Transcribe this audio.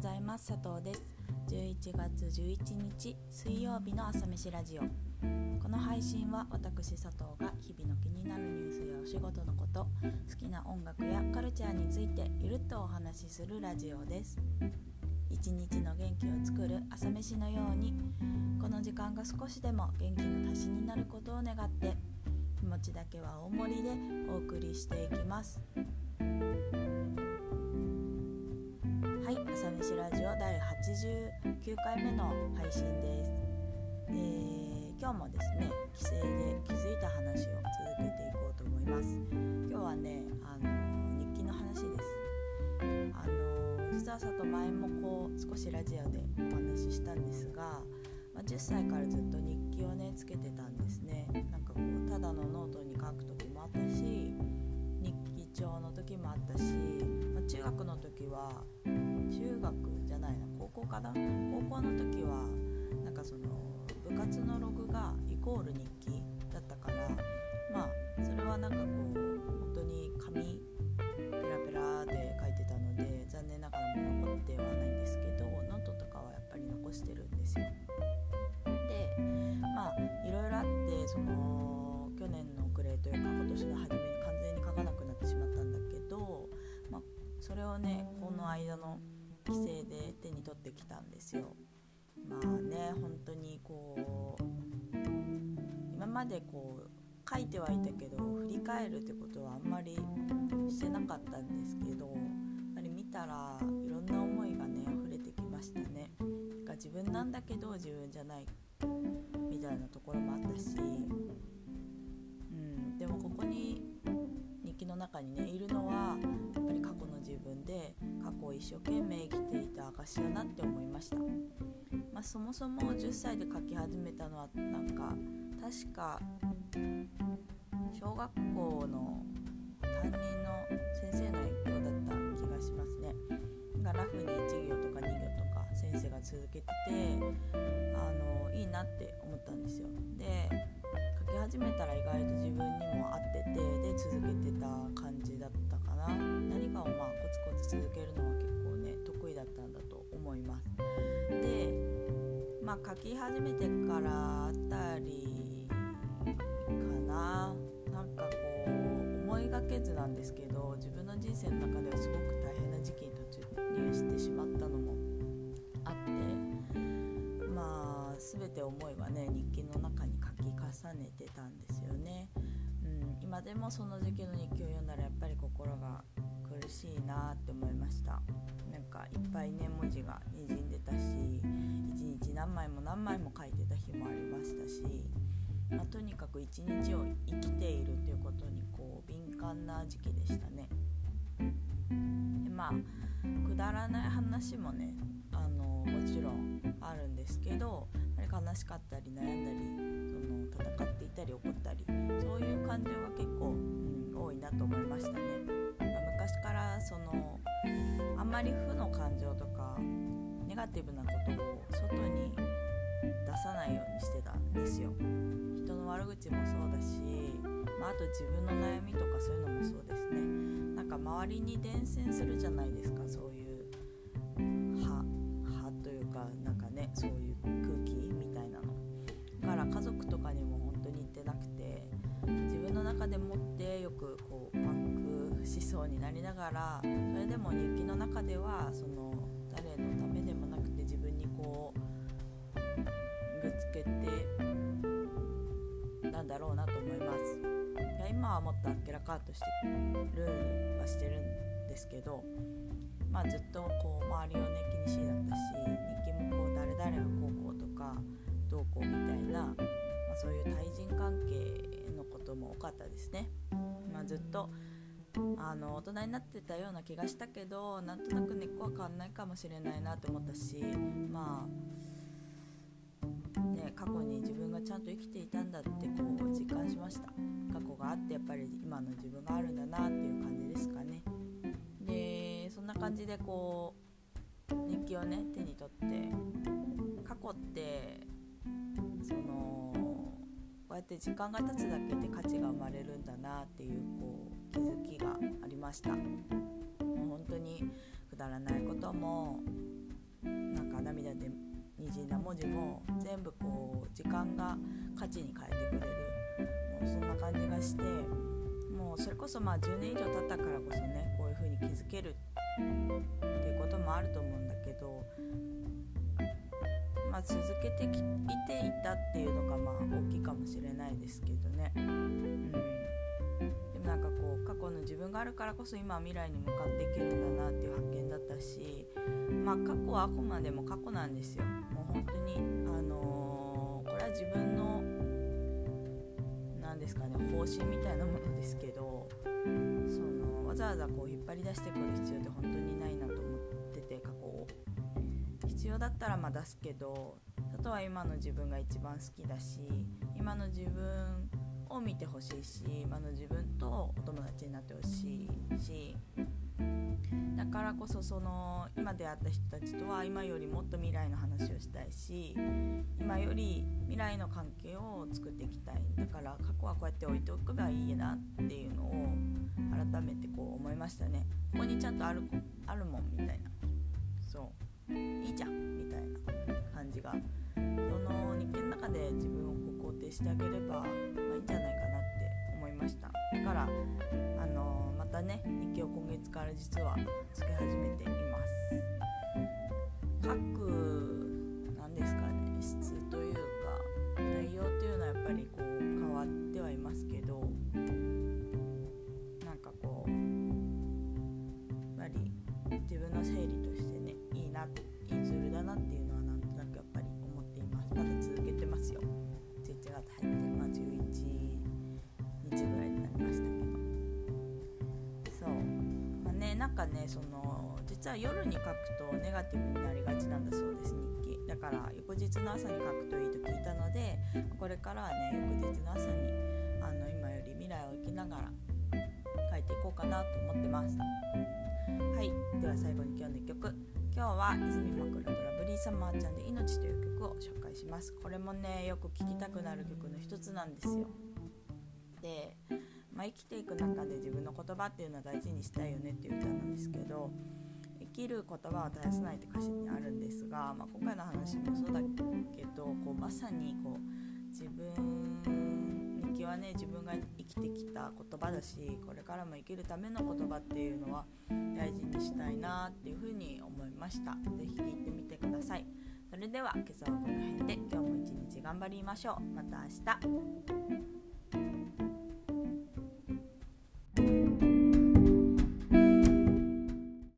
ございます。佐藤です。11月11日水曜日の朝飯ラジオ。この配信は私佐藤が日々の気になるニュースやお仕事のこと好きな音楽やカルチャーについてゆるっとお話しするラジオです。一日の元気を作る朝飯のようにこの時間が少しでも元気の足しになることを願って気持ちだけは大盛りでお送りしていきます。朝飯ラジオ第89回目の配信です、えー、今日もですね帰省で気づいた話を続けていこうと思います。今日はねあの日記の話です。あの実はさと前もこう少しラジオでお話ししたんですが、まあ、10歳からずっと日記をねつけてたんですね。なんかこうただのノートに書く時もあったし日記帳の時もあったし、まあ、中学の時は学じゃないな高校かな高校の時はなんかその部活のログがイコール日記だったからまあそれはなんかこう本当に紙ペラペラで書いてたので残念ながらも残ってはないんですけどノートとかはやっぱり残してるんですよ。でまあいろいろあってその去年の暮れというか今年の初めに完全に書かなくなってしまったんだけど、まあ、それをねこの間の規制で手に取ってきたんですよ。まあね本当にこう今までこう書いてはいたけど振り返るってことはあんまりしてなかったんですけどやっぱり見たらいろんな思いがね溢れてきましたね。が自分なんだけど自分じゃないみたいなところもあったし、うん、でもここに日記の中にねいるのはやっぱり過去の自分で過去を一生懸命生きていた証だなって思いました、まあ、そもそも10歳で書き始めたのはなんか確か小学校の担任の先生の影響だった気がしますね。がラフに1行とか2行とか先生が続けててあのいいなって思ったんですよ。で書き始めたら意外と自分にも合っててで続けてた書き始めてからあたりかななんかこう思いがけずなんですけど自分の人生の中ではすごく大変な時期に突入してしまったのもあってまあ全て思いはね日記の中に書き重ねてたんですよね。うん、今でもその時期の日記を読んだらやっぱり心が苦しいなって思いましたなんかいっぱいね文字がにじんでたし何枚も何枚も書いてた日もありましたし、まあ、とにかく一日を生きているということにこう敏感な時期でしたねでまあくだらない話もねあのもちろんあるんですけど悲しかったり悩んだりその戦っていたり怒ったりそういう感情が結構、うん、多いなと思いましたね。昔からそのあんまり負の感情とかネガティブなことを外に出さないようにしてたんですよ。人の悪口もそうだし、まあ、あと自分の悩みとかそういうのもそうですね。なんか周りに伝染するじゃないですかそういう歯歯というかなんかねそういう空気みたいなの。だから家族とかにも本当に言ってなくて自分の中でもってよくこうパンクしそうになりながらそれでも日記の中ではその誰のためでもぶつけてなんだろうなと思いますいや今はもっとあっけらかんとしてるはしてるんですけどまあずっとこう周りをね気にしだったし日記もこう誰々がこうこうとかどうこうみたいな、まあ、そういう対人関係のことも多かったですね。まあ、ずっとあの大人になってたような気がしたけどなんとなく根っこは変わんないかもしれないなと思ったしまあね過去に自分がちゃんと生きていたんだってこう実感しました。過去があってやっぱり今の自分があるんだなっていう感じですかね。でそんな感じでこう日記をね手に取って過去ってそのこうやって時間が経つだけで価値が生まれるんだなっていうこう気づきがありました。もう本当にくだらないこともなんか涙でにじんだ文字も全部こう時間が価値に変えてくれるもうそんな感じがしてもうそれこそまあ10年以上経ったからこそねこういう風に気づけるっていうこともあると思うんだけど、まあ、続けてきていたっていうのがまあ大きいかもしれないですけどね。うんでもなんかこう過去の自分があるからこそ今は未来に向かっていけるんだなっていう発見だったしまあ過去はあくまでも過去なんですよ。もう本当にあのー、これは自分の何ですかね方針みたいなものですけどそのわざわざこう引っ張り出してくる必要って本当にないなと思ってて過去を。必要だったらまあ出すけどあとは今の自分が一番好きだし今の自分を見てほしいし今の自分とお友達になってほしいし。だからこそその今出会った人たちとは今よりもっと未来の話をしたいし今より未来の関係を作っていきたい。だから過去はこうやって置いておけばいいなっていうのを改めてこう思いましたね。ここにちゃんとあるあるもんみたいな。そう。いいじゃんみたいな感じがその日記の中で自分をこう肯定してあげれば、まあ、いいんじゃないかなって思いました。だからあのーまたね日記を今月から実はつけ始めています。書く何ですかね質というか内容っていうのはやっぱりこう変わってはいますけどなんかこうやっぱり自分の整理としてねいいないいツールだなっていう月入ってまあ11日ぐらいになりましたけどそう。まあねなんかねその実は夜に書くとネガティブになりがちなんだそうです。日記だから翌日の朝に書くといいと聞いたのでこれからはね翌日の朝にあの今より未来を生きながら書いていこうかなと思ってます。はい。では最後に今日の1曲。今日は泉枕ドラブリーサマーちゃんで命という曲を紹介します。これもねよく聴きたくなる曲の一つなんですよ。で、まあ、生きていく中で自分の言葉っていうのは大事にしたいよねっていう歌なんですけど生きる言葉を絶やさないって歌詞にあるんですが、まあ、今回の話もそうだけどこうまさにこう自分日記はね自分が生きてきた言葉だしこれからも生きるための言葉っていうのは大事にしたいなっていうふうに思いました。是非聞いてみてください。それでは今朝はこの辺で今日も一日頑張りましょう。また明日。